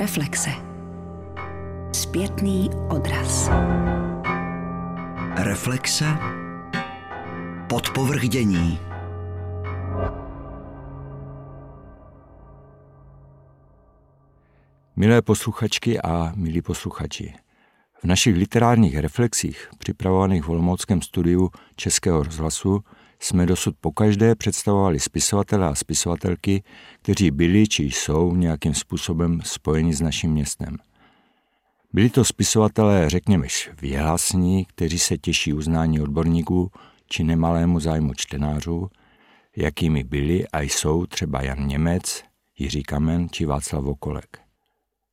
Reflexe. Zpětný odraz. Reflexe. Podpovrchdění. Milé posluchačky a milí posluchači, v našich literárních reflexích, připravovaných v Olomouckém studiu Českého rozhlasu, jsme dosud pokaždé představovali spisovatele a spisovatelky, kteří byli či jsou nějakým způsobem spojeni s naším městem. Byli to spisovatelé, řekněme, věhlasní, kteří se těší uznání odborníků či nemalému zájmu čtenářů, jakými byli a jsou třeba Jan Němec, Jiří Kamen či Václav Vokolek.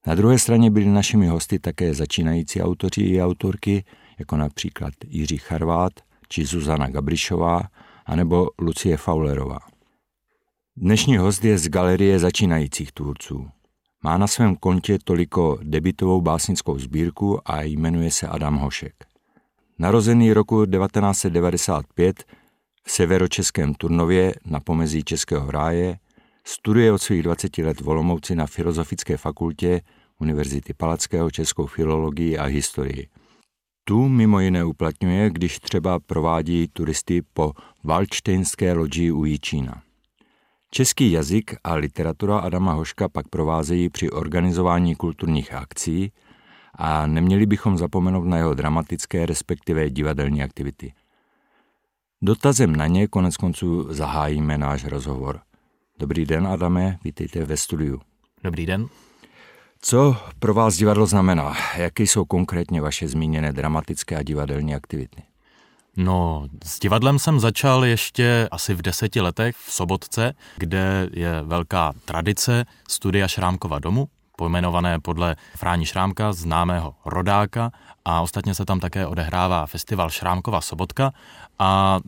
Na druhé straně byli našimi hosty také začínající autoři i autorky, jako například Jiří Charvát či Zuzana Gabrišová, anebo Lucie Faulerová. Dnešní host je z galerie začínajících tvůrců. Má na svém kontě toliko debitovou básnickou sbírku a jmenuje se Adam Hošek. Narozený roku 1995 v severočeském Turnově na pomezí Českého ráje, studuje od svých 20 let v Olomouci na Filozofické fakultě Univerzity Palackého českou filologii a historii. Tu mimo jiné uplatňuje, když třeba provádí turisty po Valčtejnské loďi u Jičína. Český jazyk a literatura Adama Hoška pak provázejí při organizování kulturních akcí a neměli bychom zapomenout na jeho dramatické, respektive divadelní aktivity. Dotazem na ně konec konců zahájíme náš rozhovor. Dobrý den, Adame, vítejte ve studiu. Dobrý den. Co pro vás divadlo znamená? Jaké jsou konkrétně vaše zmíněné dramatické a divadelní aktivity? No, s divadlem jsem začal ještě asi v deseti letech v Sobotce, kde je velká tradice studia Šrámkova domu, pojmenované podle Fráni Šrámka, známého rodáka a ostatně se tam také odehrává festival Šrámkova Sobotka a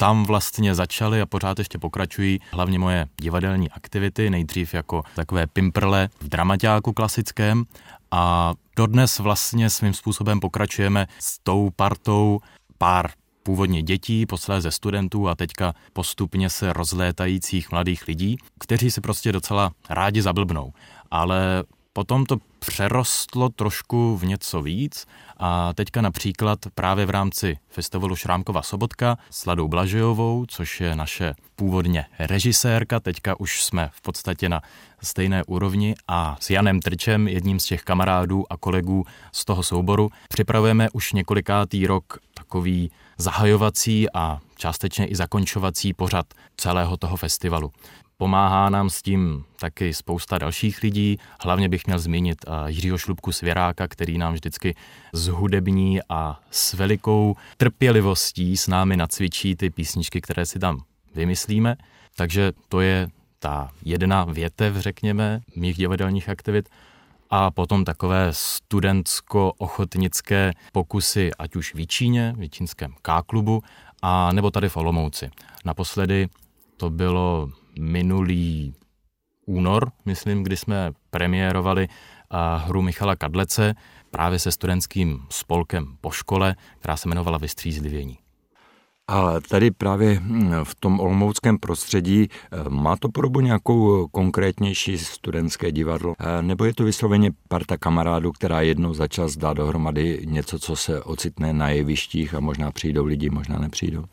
tam vlastně začaly a pořád ještě pokračují hlavně moje divadelní aktivity, nejdřív jako takové pimprle v dramaťáku klasickém a dodnes vlastně svým způsobem pokračujeme s tou partou pár původně dětí, posléze studentů a teďka postupně se rozlétajících mladých lidí, kteří si prostě docela rádi zablbnou. Ale Potom to přerostlo trošku v něco víc a teďka například právě v rámci festivalu Šrámkova sobotka s Ladou Blažejovou, což je naše původně režisérka, teďka už jsme v podstatě na stejné úrovni a s Janem Trčem, jedním z těch kamarádů a kolegů z toho souboru, připravujeme už několikátý rok takový zahajovací a částečně i zakončovací pořad celého toho festivalu. Pomáhá nám s tím taky spousta dalších lidí. Hlavně bych měl zmínit eh, Jiřího Šlubku Svěráka, který nám vždycky zhudební a s velikou trpělivostí s námi nacvičí ty písničky, které si tam vymyslíme. Takže to je ta jedna větev, řekněme, mých divadelních aktivit. A potom takové studentsko-ochotnické pokusy, ať už v Číně, v čínském K-klubu, a nebo tady v Olomouci. Naposledy to bylo minulý únor, myslím, kdy jsme premiérovali hru Michala Kadlece právě se studentským spolkem po škole, která se jmenovala Vystřízlivění. A tady právě hm, v tom olomouckém prostředí eh, má to podobu nějakou konkrétnější studentské divadlo? Eh, nebo je to vysloveně parta kamarádů, která jednou za čas dá dohromady něco, co se ocitne na jevištích a možná přijdou lidi, možná nepřijdou?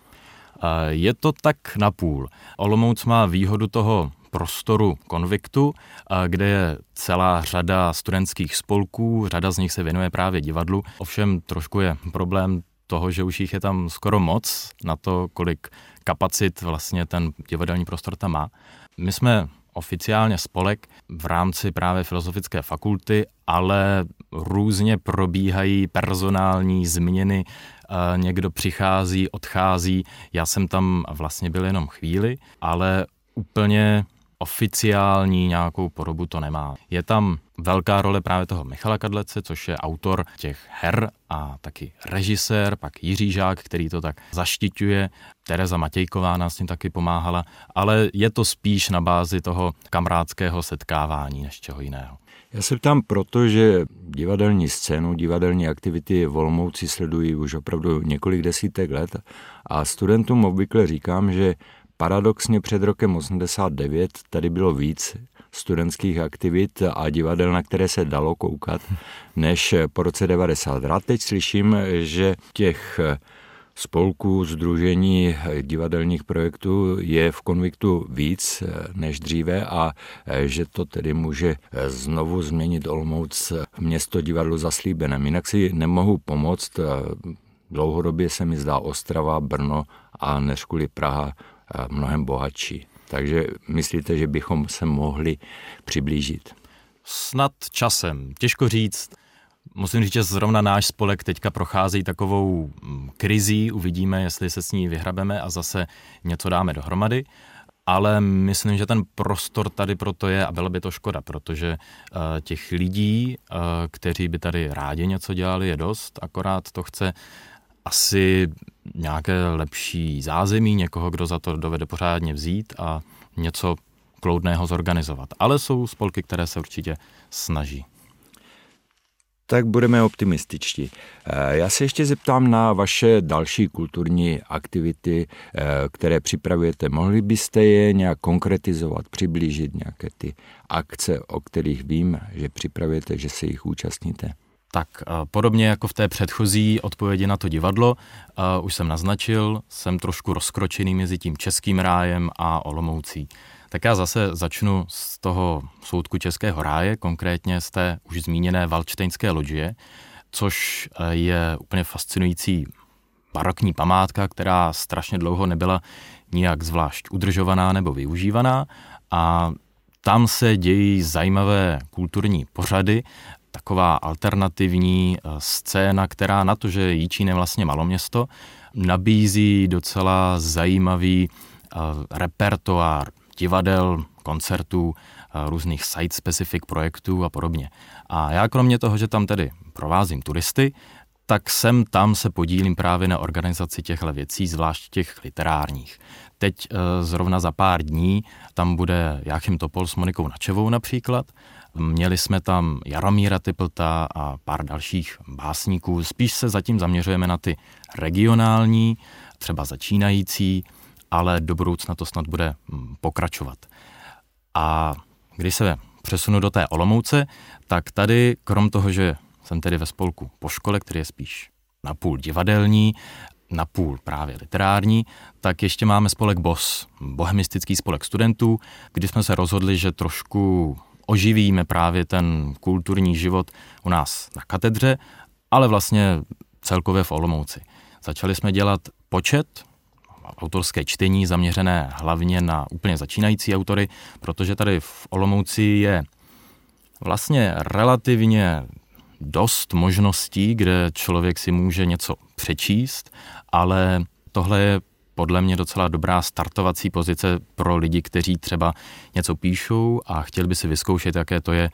Je to tak na půl. Olomouc má výhodu toho prostoru konviktu, kde je celá řada studentských spolků, řada z nich se věnuje právě divadlu. Ovšem trošku je problém toho, že už jich je tam skoro moc na to, kolik kapacit vlastně ten divadelní prostor tam má. My jsme oficiálně spolek v rámci právě filozofické fakulty, ale různě probíhají personální změny, někdo přichází, odchází. Já jsem tam vlastně byl jenom chvíli, ale úplně oficiální nějakou podobu to nemá. Je tam velká role právě toho Michala Kadlece, což je autor těch her a taky režisér, pak Jiří Žák, který to tak zaštiťuje, Tereza Matějková nás tím taky pomáhala, ale je to spíš na bázi toho kamarádského setkávání než čeho jiného. Já se ptám proto, že divadelní scénu, divadelní aktivity v Olomouci sledují už opravdu několik desítek let a studentům obvykle říkám, že paradoxně před rokem 89 tady bylo víc studentských aktivit a divadel, na které se dalo koukat, než po roce 90. Rád teď slyším, že těch spolků, združení divadelních projektů je v konviktu víc než dříve a že to tedy může znovu změnit Olmouc město divadlu zaslíbené. Jinak si nemohu pomoct, dlouhodobě se mi zdá Ostrava, Brno a než Praha mnohem bohatší. Takže myslíte, že bychom se mohli přiblížit? Snad časem. Těžko říct. Musím říct, že zrovna náš spolek teďka prochází takovou mm, krizí, uvidíme, jestli se s ní vyhrabeme a zase něco dáme dohromady. Ale myslím, že ten prostor tady proto je a byla by to škoda, protože uh, těch lidí, uh, kteří by tady rádi něco dělali, je dost, akorát to chce asi nějaké lepší zázemí, někoho, kdo za to dovede pořádně vzít a něco kloudného zorganizovat. Ale jsou spolky, které se určitě snaží. Tak budeme optimističtí. Eh, já se ještě zeptám na vaše další kulturní aktivity, eh, které připravujete. Mohli byste je nějak konkretizovat, přiblížit nějaké ty akce, o kterých vím, že připravujete, že se jich účastníte? Tak eh, podobně jako v té předchozí odpovědi na to divadlo, už jsem naznačil, jsem trošku rozkročený mezi tím českým rájem a Olomoucí. Tak já zase začnu z toho soudku Českého ráje, konkrétně z té už zmíněné Valčtejnské loďie, což eh, je úplně fascinující barokní památka, která strašně dlouho nebyla nijak zvlášť udržovaná nebo využívaná. A tam se dějí zajímavé kulturní pořady taková alternativní eh, scéna, která na to, že Jíčín je vlastně maloměsto, nabízí docela zajímavý uh, repertoár divadel, koncertů, uh, různých site-specific projektů a podobně. A já kromě toho, že tam tedy provázím turisty, tak sem tam se podílím právě na organizaci těchto věcí, zvlášť těch literárních. Teď zrovna za pár dní tam bude Jáchym Topol s Monikou Načevou například Měli jsme tam Jaromíra Typlta a pár dalších básníků. Spíš se zatím zaměřujeme na ty regionální, třeba začínající, ale do budoucna to snad bude mm, pokračovat. A když se přesunu do té Olomouce, tak tady, krom toho, že jsem tedy ve spolku po škole, který je spíš napůl divadelní, napůl právě literární, tak ještě máme spolek BOS, Bohemistický spolek studentů, kdy jsme se rozhodli, že trošku oživíme právě ten kulturní život u nás na katedře, ale vlastně celkově v Olomouci. Začali jsme dělat počet, autorské čtení zaměřené hlavně na úplně začínající autory, protože tady v Olomouci je vlastně relativně dost možností, kde člověk si může něco přečíst, ale tohle je podle mě docela dobrá startovací pozice pro lidi, kteří třeba něco píšou a chtěli by si vyzkoušet, jaké to je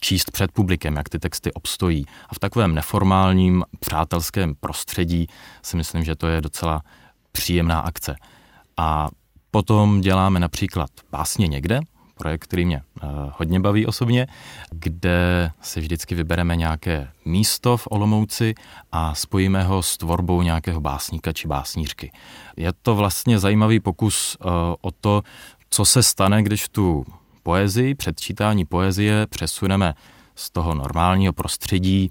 číst před publikem, jak ty texty obstojí. A v takovém neformálním, přátelském prostředí si myslím, že to je docela příjemná akce. A potom děláme například básně někde, projekt, který mě uh, hodně baví osobně, kde si vždycky vybereme nějaké místo v Olomouci a spojíme ho s tvorbou nějakého básníka či básnířky. Je to vlastně zajímavý pokus uh, o to, co se stane, když tu poezii, předčítání poezie přesuneme z toho normálního prostředí,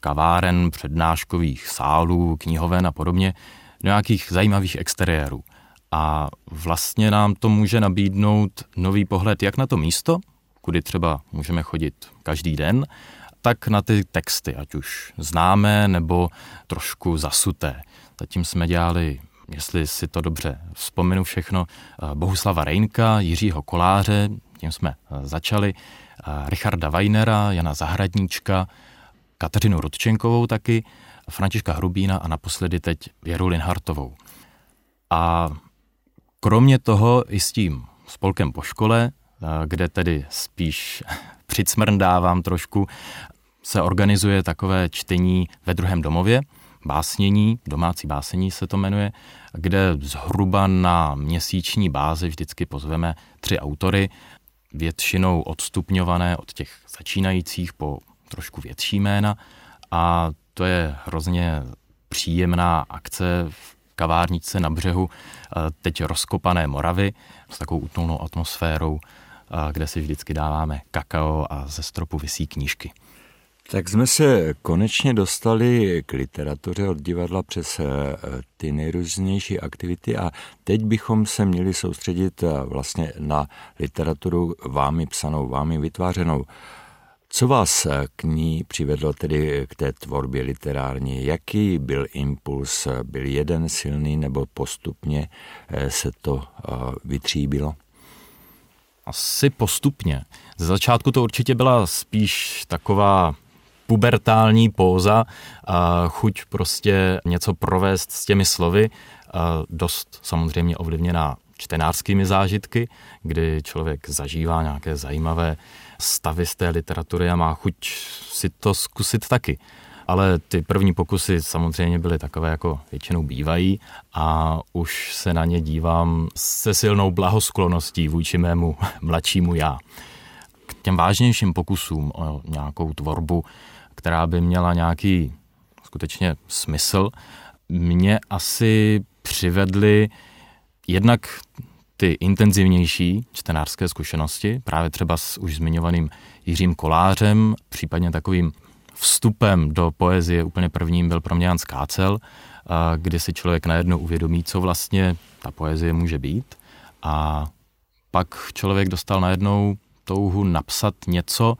kaváren, přednáškových sálů, knihoven a podobně, do nějakých zajímavých exteriérů. A vlastně nám to může nabídnout nový pohled jak na to místo, kudy třeba můžeme chodit každý den, tak na ty texty, ať už známé nebo trošku zasuté. Zatím jsme dělali, jestli si to dobře vzpomenu všechno, Bohuslava Rejnka, Jiřího Koláře, tím jsme začali, Richarda Weinera, Jana Zahradníčka, Kateřinu Rudčenkovou taky, Františka Hrubína a naposledy teď Věru Linhartovou. A Kromě toho i s tím spolkem po škole, eh, kde tedy spíš přicmrndávám trošku, se organizuje takové čtení ve druhém domově, básnění, domácí básení se to jmenuje, kde zhruba na měsíční bázi vždycky pozveme tři autory, většinou odstupňované od těch začínajících po trošku větší jména a to je hrozně příjemná akce kavárničce na břehu teď rozkopané Moravy s takovou utnulnou atmosférou, kde si vždycky dáváme kakao a ze stropu vysí knížky. Tak jsme se konečně dostali k literatuře od divadla přes eh, ty nejrůznější aktivity a teď bychom se měli soustředit eh, vlastně na literaturu vámi psanou, vámi vytvářenou. Co vás eh, k ní přivedlo tedy k té tvorbě literární? Jaký byl impuls? Byl jeden silný nebo postupně se to vytříbilo? Asi postupně. Ze začátku to určitě byla spíš taková pubertální póza a chuť prostě něco provést s těmi slovy, dost samozřejmě ovlivněná čtenářskými zážitky, kdy člověk zažívá nějaké zajímavé stavy z té literatury a má chuť si to zkusit taky. Ale ty první pokusy samozřejmě byly takové, jako většinou bývají a už se na ně dívám se silnou blahoskloností vůči mému mladšímu já. K těm vážnějším pokusům o nějakou tvorbu která by měla nějaký skutečně smysl, mě asi přivedly jednak ty intenzivnější čtenářské zkušenosti, právě třeba s už zmiňovaným Jiřím Kolářem, případně takovým vstupem do poezie úplně prvním byl pro mě Jan Skácel, kdy si člověk najednou uvědomí, co vlastně ta poezie může být. A pak člověk dostal najednou touhu napsat něco,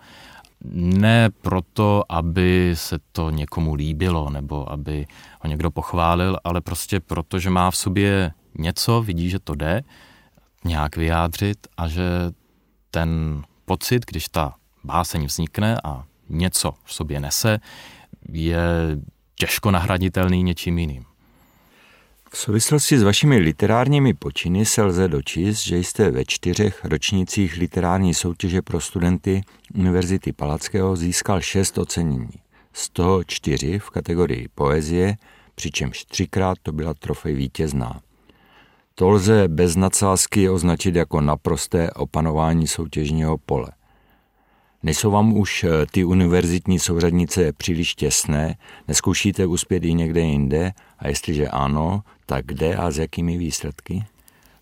ne proto, aby se to někomu líbilo nebo aby ho někdo pochválil, ale prostě proto, že má v sobě něco, vidí, že to jde nějak vyjádřit a že ten pocit, když ta báseň vznikne a něco v sobě nese, je těžko nahraditelný něčím jiným. V souvislosti s vašimi literárními počiny se lze dočíst, že jste ve čtyřech ročnících literární soutěže pro studenty Univerzity Palackého získal šest ocenění. Z toho čtyři v kategorii poezie, přičemž třikrát to byla trofej vítězná. To lze bez nadsázky označit jako naprosté opanování soutěžního pole. Nejsou vám už eh, ty univerzitní souřadnice příliš těsné? Neskoušíte uspět i někde jinde? A jestliže ano, tak kde a s jakými výsledky?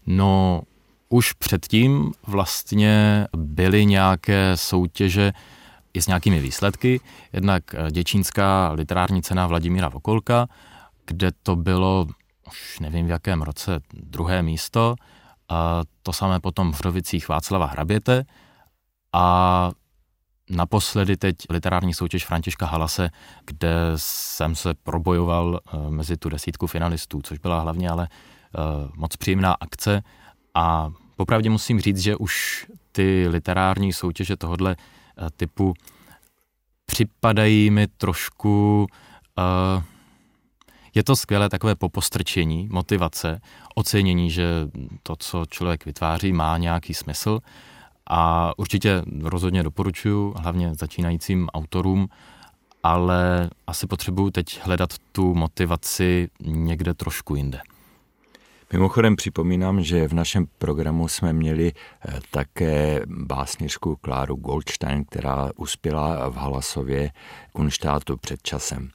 No, už předtím vlastně byly nějaké soutěže i s nějakými výsledky. Jednak eh, Děčínská literární cena Vladimíra Vokolka, kde to bylo, už nevím v jakém roce, druhé místo. A to samé potom v Rovicích Václava Hraběte. A Naposledy teď literární soutěž Františka Halase, kde jsem se probojoval eh, mezi tu desítku finalistů, což byla hlavně ale eh, moc příjemná akce a popravdě musím říct, že už ty literární soutěže tohohle eh, typu připadají mi trošku je to skvělé takové popostrčení, motivace, ocenění, že to, co člověk vytváří, má nějaký smysl a určitě rozhodně doporučuji, hlavně začínajícím autorům, ale asi potřebuju teď hledat tu motivaci někde trošku jinde. Mimochodem připomínám, že v našem programu jsme měli eh, také básnířku Kláru Goldstein, která uspěla v Halasově Kunštátu před časem.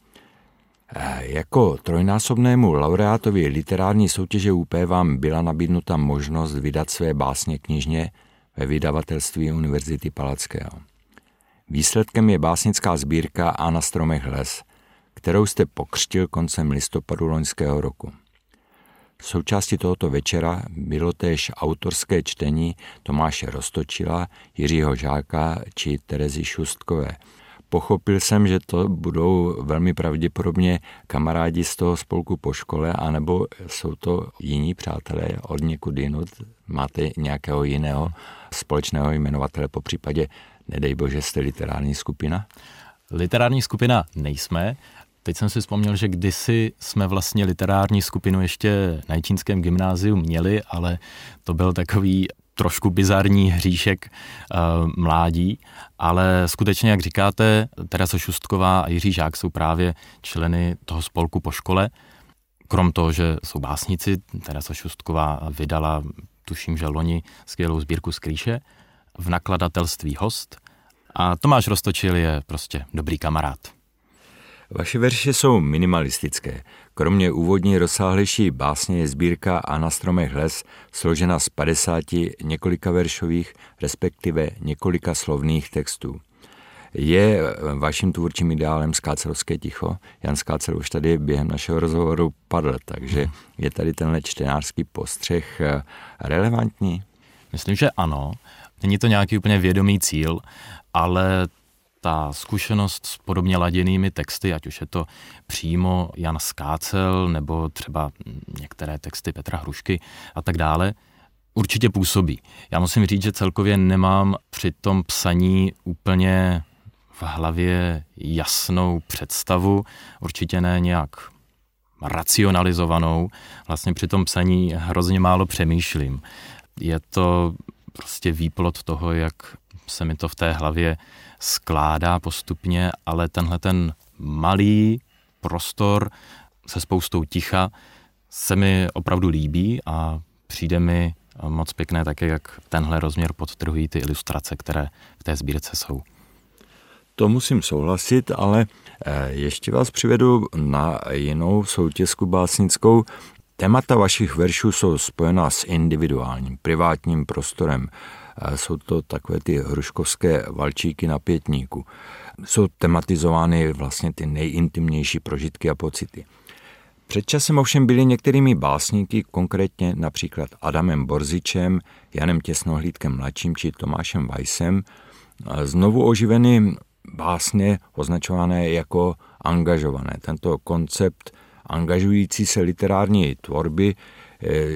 Jako trojnásobnému laureátovi literární soutěže UP vám byla nabídnuta možnost vydat své básně knižně ve vydavatelství Univerzity Palackého. Výsledkem je básnická sbírka A na stromech les, kterou jste pokřtil koncem listopadu loňského roku. Součástí tohoto večera bylo též autorské čtení Tomáše Rostočila, Jiřího Žáka či Terezy Šustkové. Pochopil jsem, že to budou velmi pravděpodobně kamarádi z toho spolku po škole, anebo jsou to jiní přátelé od někud jinut. Máte nějakého jiného společného jmenovatele, po případě, nedej bože, jste literární skupina? Literární skupina nejsme. Teď jsem si vzpomněl, že kdysi jsme vlastně literární skupinu ještě na čínském gymnáziu měli, ale to byl takový trošku bizarní hříšek uh, mládí, ale skutečně, jak říkáte, Teresa Šustková a Jiří Žák jsou právě členy toho spolku po škole. Krom toho, že jsou básnici, Teresa Šustková vydala tuším, že loni skvělou sbírku skrýše v nakladatelství Host a Tomáš Rostočil je prostě dobrý kamarád. Vaše verše jsou minimalistické. Kromě úvodní rozsáhlejší básně je sbírka A na stromech les složena z 50 několika veršových, respektive několika slovných textů. Je vaším tvůrčím ideálem skácelovské ticho? Jan Skácel už tady během našeho rozhovoru padl, takže je tady tenhle čtenářský postřeh eh, relevantní? Myslím, že ano. Není to nějaký úplně vědomý cíl, ale ta zkušenost s podobně laděnými texty, ať už je to přímo Jan Skácel nebo třeba některé texty Petra Hrušky a tak dále, určitě působí. Já musím říct, že celkově nemám při tom psaní úplně v hlavě jasnou představu, určitě ne nějak racionalizovanou. Vlastně při tom psaní hrozně málo přemýšlím. Je to prostě výplot toho, jak se mi to v té hlavě skládá postupně, ale tenhle ten malý prostor se spoustou ticha se mi opravdu líbí a přijde mi moc pěkné také, jak tenhle rozměr podtrhují ty ilustrace, které v té sbírce jsou. To musím souhlasit, ale eh, ještě vás přivedu na jinou soutězku básnickou. Témata vašich veršů jsou spojená s individuálním, privátním prostorem. Jsou to takové ty hruškovské valčíky na pětníku. Jsou tematizovány vlastně ty nejintimnější prožitky a pocity. Před časem ovšem byli některými básníky, konkrétně například Adamem Borzičem, Janem Těsnohlídkem mladším či Tomášem Weissem, znovu oživeny básně označované jako angažované. Tento koncept angažující se literární tvorby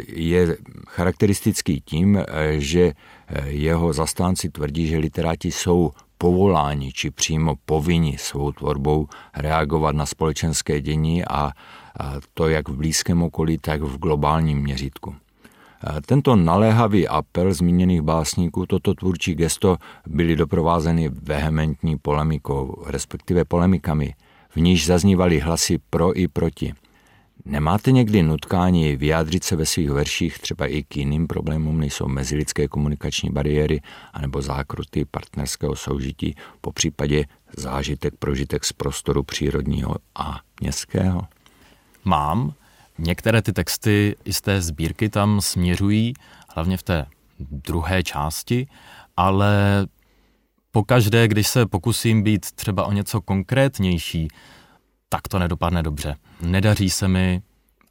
je charakteristický tím, eh, že eh, jeho zastánci tvrdí, že literáti jsou povoláni či přímo povinni svou tvorbou reagovat na společenské dění a to jak v blízkém okolí, tak v globálním měřítku. Tento naléhavý apel zmíněných básníků, toto tvůrčí gesto byly doprovázeny vehementní polemikou, respektive polemikami, v níž zaznívaly hlasy pro i proti. Nemáte někdy nutkání vyjádřit se ve svých verších třeba i k jiným problémům, než jsou mezilidské komunikační bariéry anebo zákruty partnerského soužití, po případě zážitek, prožitek z prostoru přírodního a městského? Mám. Některé ty texty i z té sbírky tam směřují, hlavně v té druhé části, ale pokaždé, když se pokusím být třeba o něco konkrétnější, tak to nedopadne dobře. Nedaří se mi,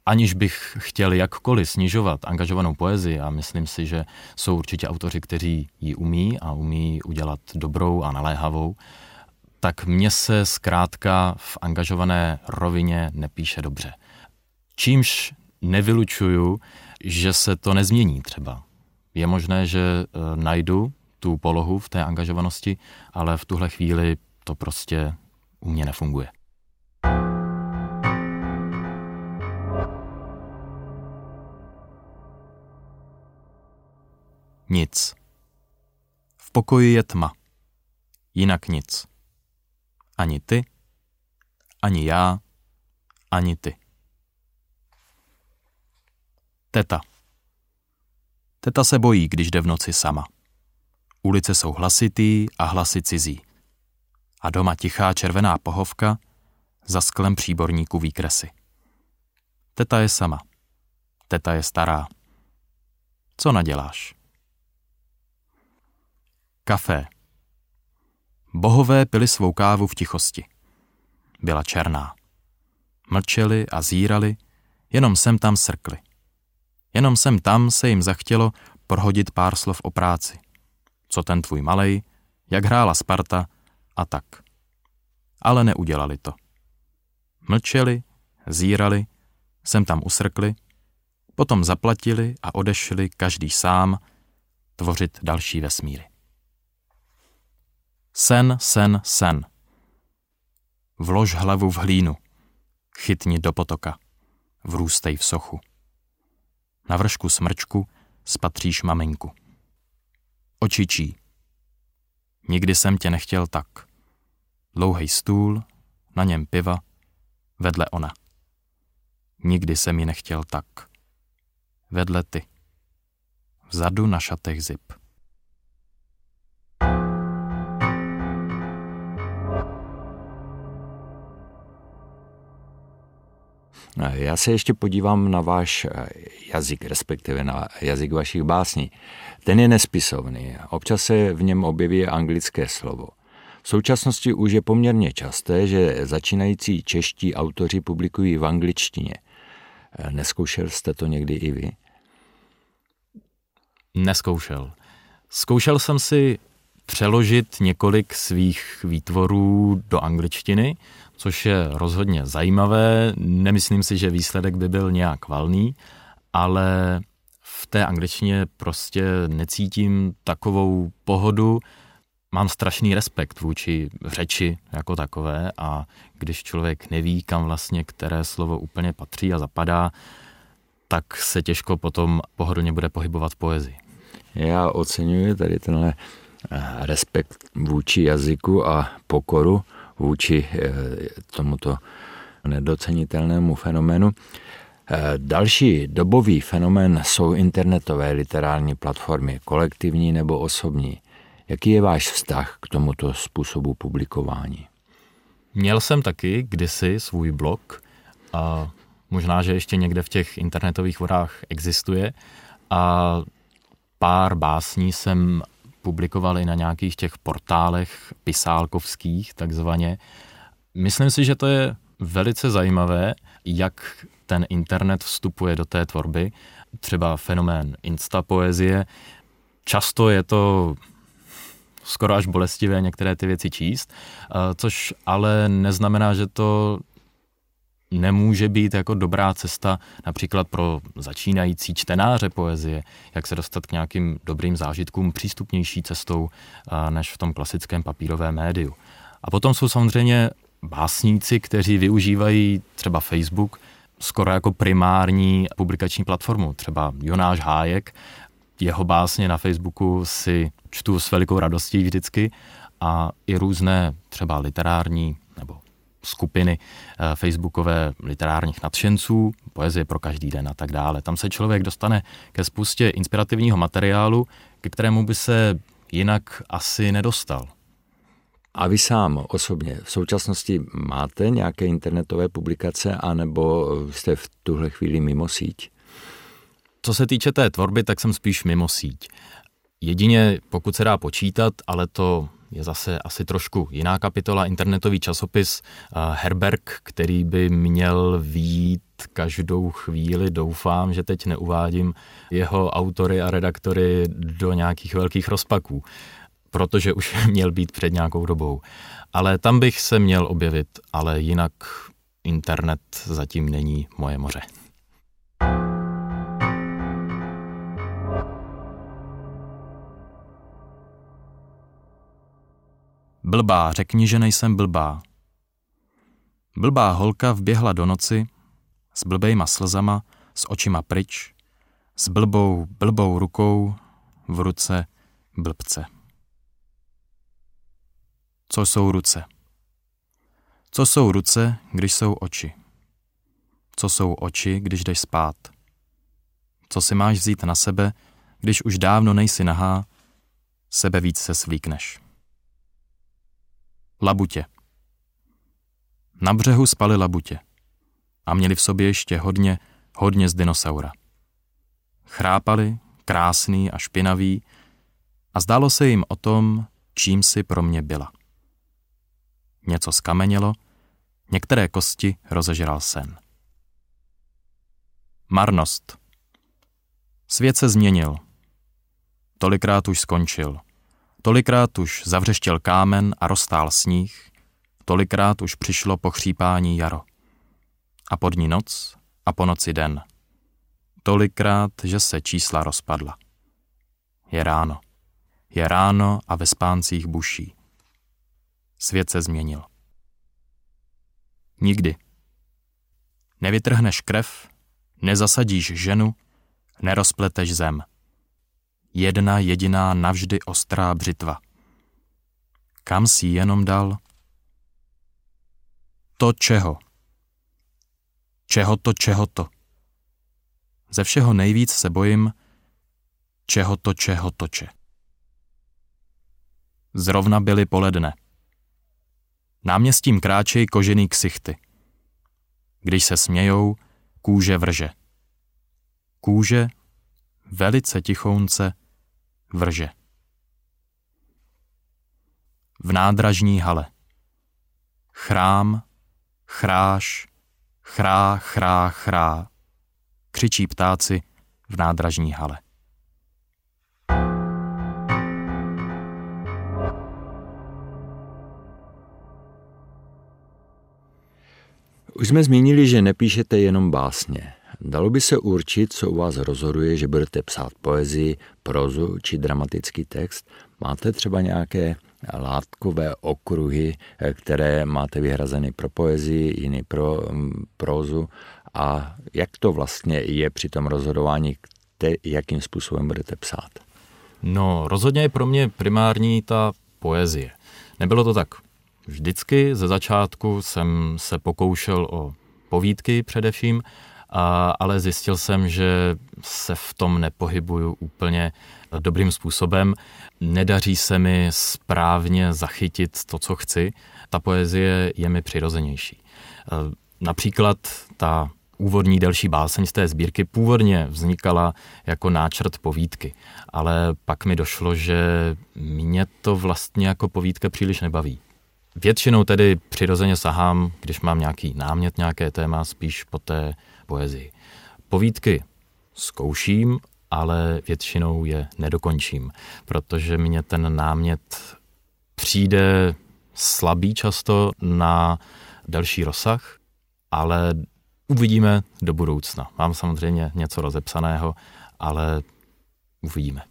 aniž bych chtěl jakkoliv snižovat angažovanou poezii a myslím si, že jsou určitě autoři, kteří ji umí a umí udělat dobrou a naléhavou, tak mně se zkrátka v angažované rovině nepíše dobře. Čímž nevylučuju, že se to nezmění třeba. Je možné, že e, najdu tu polohu v té angažovanosti, ale v tuhle chvíli to prostě u mě nefunguje. Nic. V pokoji je tma. Jinak nic. Ani ty, ani já, ani ty. Teta. Teta se bojí, když jde v noci sama. Ulice jsou hlasitý a hlasy cizí. A doma tichá červená pohovka, za sklem příborníku výkresy. Teta je sama. Teta je stará. Co naděláš? Kafé. Bohové pili svou kávu v tichosti. Byla černá. Mlčeli a zírali, jenom sem tam srkli. Jenom sem tam se jim zachtělo prohodit pár slov o práci. Co ten tvůj malej, jak hrála Sparta a tak. Ale neudělali to. Mlčeli, zírali, sem tam usrkli, potom zaplatili a odešli každý sám tvořit další vesmíry. Sen, sen, sen. Vlož hlavu v hlínu, chytni do potoka, vrůstej v sochu. Na vršku smrčku spatříš maminku. Očičí. Nikdy jsem tě nechtěl tak. Dlouhý stůl, na něm piva, vedle ona. Nikdy jsem ji nechtěl tak. Vedle ty. Vzadu na šatech zip. Já se ještě podívám na váš eh, jazyk, respektive na jazyk vašich básní. Ten je nespisovný, občas se v něm objeví anglické slovo. V současnosti už je poměrně časté, že začínající čeští autoři publikují v angličtině. Eh, neskoušel jste to někdy i vy? Neskoušel. Zkoušel jsem si přeložit několik svých výtvorů do angličtiny, což je rozhodně zajímavé. Nemyslím si, že výsledek by byl nějak valný, ale v té angličtině prostě necítím takovou pohodu. Mám strašný respekt vůči řeči jako takové a když člověk neví, kam vlastně které slovo úplně patří a zapadá, tak se těžko potom pohodlně bude pohybovat v poezii. Já oceňuji tady tenhle respekt vůči jazyku a pokoru vůči eh, tomuto nedocenitelnému fenoménu. Eh, další dobový fenomén jsou internetové literární platformy, kolektivní nebo osobní. Jaký je váš vztah k tomuto způsobu publikování? Měl jsem taky kdysi svůj blog a možná, že ještě někde v těch internetových vodách existuje a pár básní jsem publikoval i na nějakých těch portálech pisálkovských takzvaně. Myslím si, že to je velice zajímavé, jak ten internet vstupuje do té tvorby. Třeba fenomén instapoezie. Často je to skoro až bolestivé některé ty věci číst, což ale neznamená, že to nemůže být jako dobrá cesta například pro začínající čtenáře poezie, jak se dostat k nějakým dobrým zážitkům přístupnější cestou než v tom klasickém papírovém médiu. A potom jsou samozřejmě básníci, kteří využívají třeba Facebook skoro jako primární publikační platformu. Třeba Jonáš Hájek, jeho básně na Facebooku si čtu s velikou radostí vždycky a i různé třeba literární skupiny eh, facebookové literárních nadšenců, poezie pro každý den a tak dále. Tam se člověk dostane ke spoustě inspirativního materiálu, ke kterému by se jinak asi nedostal. A vy sám osobně v současnosti máte nějaké internetové publikace, anebo jste v tuhle chvíli mimo síť? Co se týče té tvorby, tak jsem spíš mimo síť. Jedině pokud se dá počítat, ale to je zase asi trošku jiná kapitola, internetový časopis eh, Herberg, který by měl výjít každou chvíli. Doufám, že teď neuvádím jeho autory a redaktory do nějakých velkých rozpaků, protože už měl být před nějakou dobou. Ale tam bych se měl objevit, ale jinak internet zatím není moje moře. Blbá, řekni, že nejsem blbá. Blbá holka vběhla do noci s blbejma slzama, s očima pryč, s blbou, blbou rukou v ruce blbce. Co jsou ruce? Co jsou ruce, když jsou oči? Co jsou oči, když jdeš spát? Co si máš vzít na sebe, když už dávno nejsi nahá, sebe víc se svíkneš. Labutě. Na břehu spali labutě a měli v sobě ještě hodně, hodně z dinosaura. Chrápali, krásný a špinavý, a zdálo se jim o tom, čím si pro mě byla. Něco skamenělo, některé kosti rozežral sen. Marnost. Svět se změnil. Tolikrát už skončil. Tolikrát už zavřeštěl kámen a roztál sníh, tolikrát už přišlo pochřípání jaro. A pod ní noc a po noci den. Tolikrát, že se čísla rozpadla. Je ráno. Je ráno a ve spáncích buší. Svět se změnil. Nikdy. Nevytrhneš krev, nezasadíš ženu, nerozpleteš zem – jedna jediná navždy ostrá břitva. Kam si jenom dal? To čeho? Čeho to, čeho to? Ze všeho nejvíc se bojím, čeho to, čeho toče. Zrovna byly poledne. Náměstím kráčej kožený ksichty. Když se smějou, kůže vrže. Kůže velice tichounce vrže. V nádražní hale. Chrám, chráš, chrá, chrá, chrá. Křičí ptáci v nádražní hale. Už jsme zmínili, že nepíšete jenom básně. Dalo by se určit, co u vás rozhoduje, že budete psát poezii, prozu či dramatický text? Máte třeba nějaké látkové okruhy, které máte vyhrazeny pro poezii, jiný pro mm, prózu a jak to vlastně je při tom rozhodování, jakým způsobem budete psát? No, rozhodně je pro mě primární ta poezie. Nebylo to tak vždycky. Ze začátku jsem se pokoušel o povídky především, a, ale zjistil jsem, že se v tom nepohybuju úplně dobrým způsobem. Nedaří se mi správně zachytit to, co chci. Ta poezie je mi přirozenější. Například ta úvodní delší báseň z té sbírky původně vznikala jako náčrt povídky, ale pak mi došlo, že mě to vlastně jako povídka příliš nebaví. Většinou tedy přirozeně sahám, když mám nějaký námět, nějaké téma, spíš po té poezii. Povídky zkouším, ale většinou je nedokončím, protože mě ten námět přijde slabý často na další rozsah, ale uvidíme do budoucna. Mám samozřejmě něco rozepsaného, ale uvidíme.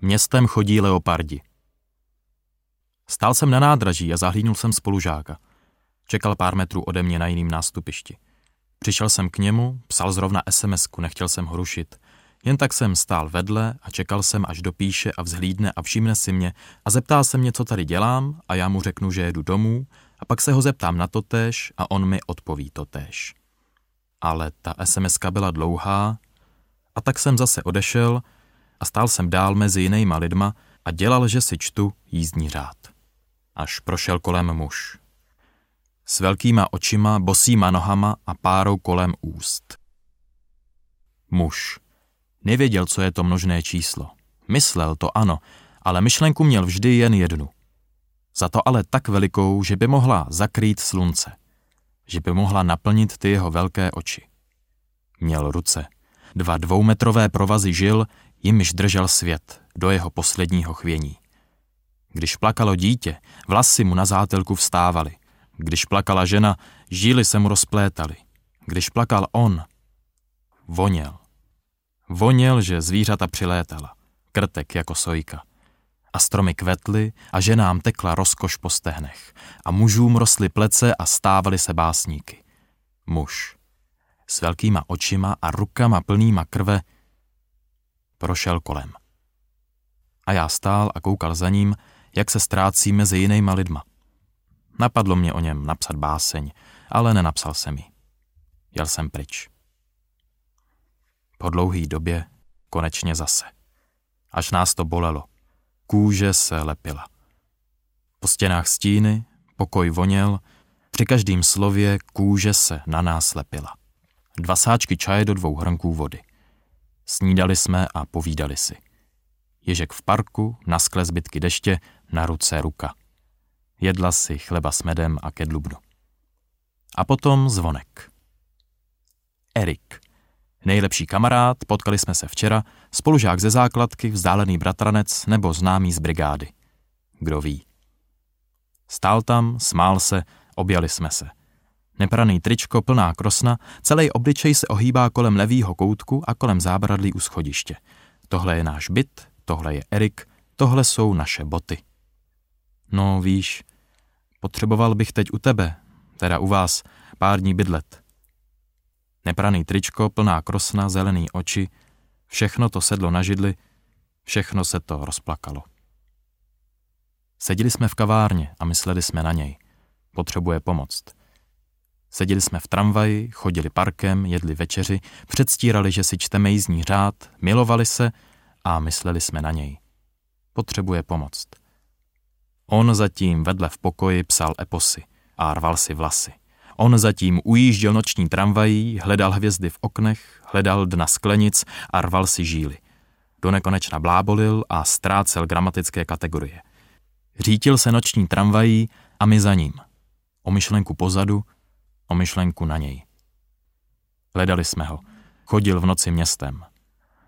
Městem chodí leopardi. Stál jsem na nádraží a zahlídnul jsem spolužáka. Čekal pár metrů ode mě na jiným nástupišti. Přišel jsem k němu, psal zrovna sms nechtěl jsem ho rušit. Jen tak jsem stál vedle a čekal jsem, až dopíše a vzhlídne a všimne si mě a zeptá se mě, co tady dělám a já mu řeknu, že jedu domů a pak se ho zeptám na to též a on mi odpoví to též. Ale ta sms byla dlouhá a tak jsem zase odešel a stál jsem dál mezi jinýma lidma a dělal, že si čtu jízdní řád. Až prošel kolem muž. S velkýma očima, bosýma nohama a párou kolem úst. Muž. Nevěděl, co je to množné číslo. Myslel to ano, ale myšlenku měl vždy jen jednu. Za to ale tak velikou, že by mohla zakrýt slunce. Že by mohla naplnit ty jeho velké oči. Měl ruce. Dva dvoumetrové provazy žil, jimž držel svět do jeho posledního chvění. Když plakalo dítě, vlasy mu na zátelku vstávaly. Když plakala žena, žíly se mu rozplétaly. Když plakal on, voněl. Voněl, že zvířata přilétala, krtek jako sojka. A stromy kvetly a ženám tekla rozkoš po stehnech. A mužům rostly plece a stávali se básníky. Muž. S velkýma očima a rukama plnýma krve prošel kolem. A já stál a koukal za ním, jak se ztrácí mezi jinýma lidma. Napadlo mě o něm napsat báseň, ale nenapsal jsem ji. Jel jsem pryč. Po dlouhý době konečně zase. Až nás to bolelo. Kůže se lepila. Po stěnách stíny, pokoj voněl, při každém slově kůže se na nás lepila. Dva sáčky čaje do dvou hrnků vody. Snídali jsme a povídali si. Ježek v parku, na skle zbytky deště, na ruce ruka. Jedla si chleba s medem a kedlubnu. A potom zvonek. Erik. Nejlepší kamarád, potkali jsme se včera, spolužák ze základky, vzdálený bratranec nebo známý z brigády. Kdo ví. Stál tam, smál se, objali jsme se. Nepraný tričko, plná krosna, celý obličej se ohýbá kolem levýho koutku a kolem zábradlí u schodiště. Tohle je náš byt, tohle je Erik, tohle jsou naše boty. No víš, potřeboval bych teď u tebe, teda u vás, pár dní bydlet. Nepraný tričko, plná krosna, zelený oči, všechno to sedlo na židli, všechno se to rozplakalo. Seděli jsme v kavárně a mysleli jsme na něj. Potřebuje pomoct. Seděli jsme v tramvaji, chodili parkem, jedli večeři, předstírali, že si čteme jízdní řád, milovali se a mysleli jsme na něj. potřebuje pomoct. On zatím vedle v pokoji psal eposy a rval si vlasy. On zatím ujížděl noční tramvají, hledal hvězdy v oknech, hledal dna sklenic a rval si žíly. Do nekonečna blábolil a ztrácel gramatické kategorie. Řítil se noční tramvají a my za ním. O myšlenku pozadu, o myšlenku na něj. Hledali jsme ho. Chodil v noci městem.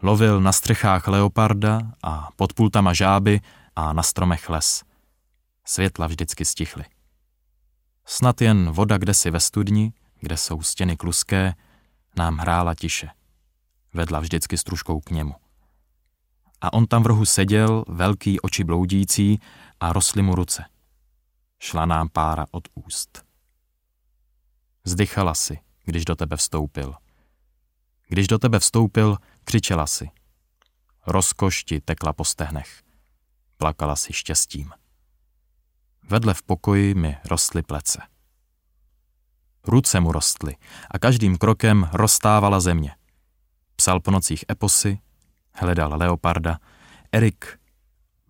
Lovil na střechách leoparda a pod pultama žáby a na stromech les. Světla vždycky stichly. Snad jen voda kdesi ve studni, kde jsou stěny kluské, nám hrála tiše. Vedla vždycky stružkou k němu. A on tam v rohu seděl, velký oči bloudící, a rostly mu ruce. Šla nám pára od úst. Zdychala si, když do tebe vstoupil. Když do tebe vstoupil, křičela si. Rozkoš ti tekla po stehnech. Plakala si štěstím. Vedle v pokoji mi rostly plece. Ruce mu rostly a každým krokem rozstávala země. Psal po nocích eposy, hledal leoparda, Erik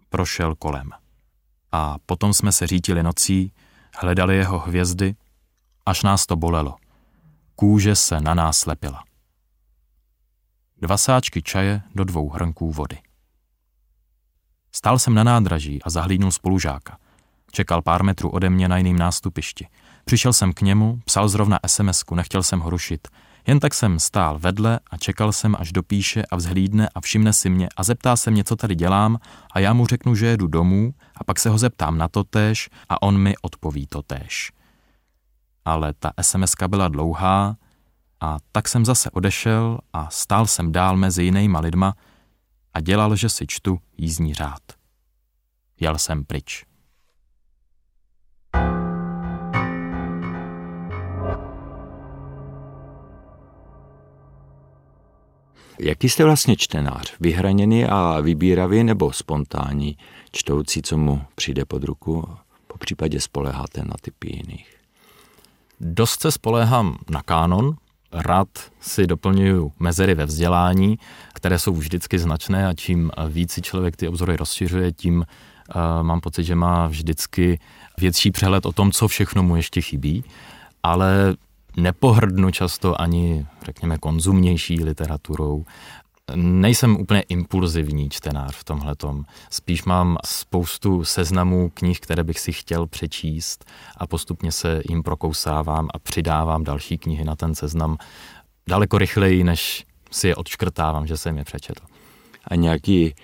prošel kolem. A potom jsme se řítili nocí, hledali jeho hvězdy, až nás to bolelo. Kůže se na nás lepila. Dva sáčky čaje do dvou hrnků vody. Stál jsem na nádraží a zahlídnul spolužáka. Čekal pár metrů ode mě na jiném nástupišti. Přišel jsem k němu, psal zrovna SMSku, nechtěl jsem ho rušit. Jen tak jsem stál vedle a čekal jsem, až dopíše a vzhlídne a všimne si mě a zeptá se mě, co tady dělám a já mu řeknu, že jedu domů a pak se ho zeptám na to též a on mi odpoví to též. Ale ta sms byla dlouhá a tak jsem zase odešel a stál jsem dál mezi jinýma lidma a dělal, že si čtu jízdní řád. Jel jsem pryč. Jaký jste vlastně čtenář? Vyhraněný a vybíravý nebo spontánní, čtoucí, co mu přijde pod ruku? Po případě spoleháte na typy jiných? Dost se spolehám na kánon, rád si doplňuju mezery ve vzdělání, které jsou vždycky značné a čím víc si člověk ty obzory rozšiřuje, tím uh, mám pocit, že má vždycky větší přehled o tom, co všechno mu ještě chybí. Ale nepohrdnu často ani, řekněme, konzumnější literaturou. Nejsem úplně impulzivní čtenář v tomhle. Spíš mám spoustu seznamů knih, které bych si chtěl přečíst a postupně se jim prokousávám a přidávám další knihy na ten seznam daleko rychleji, než si je odškrtávám, že jsem je přečetl. A nějaký e,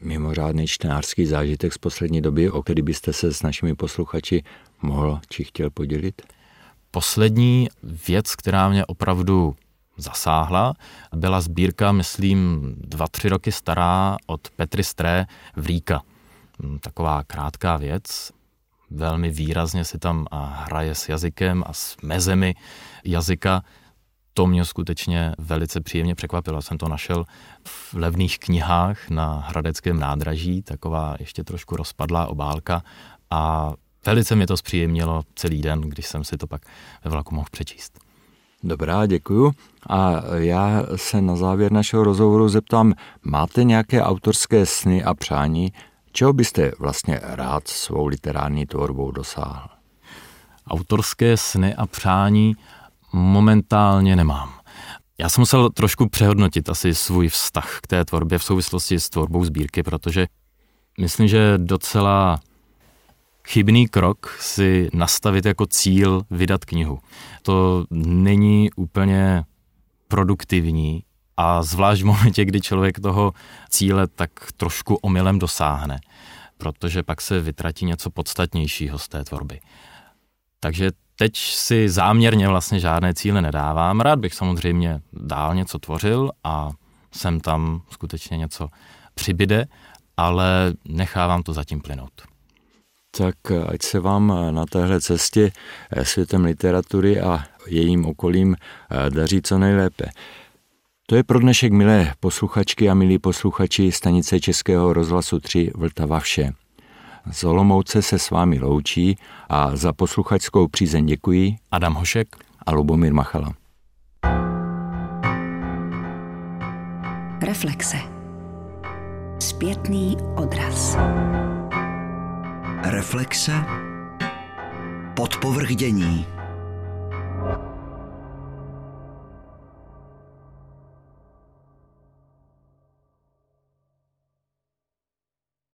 mimořádný čtenářský zážitek z poslední doby, o který byste se s našimi posluchači mohl či chtěl podělit? Poslední věc, která mě opravdu zasáhla, byla sbírka, myslím, dva, tři roky stará od Petry Stré Vríka. Hm, taková krátká věc, velmi výrazně si tam hraje s jazykem a s mezemi jazyka. To mě skutečně velice příjemně překvapilo. Jsem to našel v levných knihách na Hradeckém nádraží, taková ještě trošku rozpadlá obálka a Velice mi to zpříjemnilo celý den, když jsem si to pak ve vlaku mohl přečíst. Dobrá, děkuju. A já se na závěr našeho rozhovoru zeptám, máte nějaké autorské sny a přání, čeho byste vlastně rád svou literární tvorbou dosáhl? Autorské sny a přání momentálně nemám. Já jsem musel trošku přehodnotit asi svůj vztah k té tvorbě v souvislosti s tvorbou sbírky, protože myslím, že docela chybný krok si nastavit jako cíl vydat knihu. To není úplně produktivní a zvlášť v momentě, kdy člověk toho cíle tak trošku omylem dosáhne, protože pak se vytratí něco podstatnějšího z té tvorby. Takže teď si záměrně vlastně žádné cíle nedávám. Rád bych samozřejmě dál něco tvořil a sem tam skutečně něco přibyde, ale nechávám to zatím plynout tak ať se vám na téhle cestě eh, světem literatury a jejím okolím eh, daří co nejlépe. To je pro dnešek, milé posluchačky a milí posluchači stanice Českého rozhlasu 3 Vltava vše. Z Olomouce se s vámi loučí a za posluchačskou přízeň děkuji Adam Hošek a Lubomír Machala. Reflexe. Zpětný odraz. Reflexe. Podpovrchdění.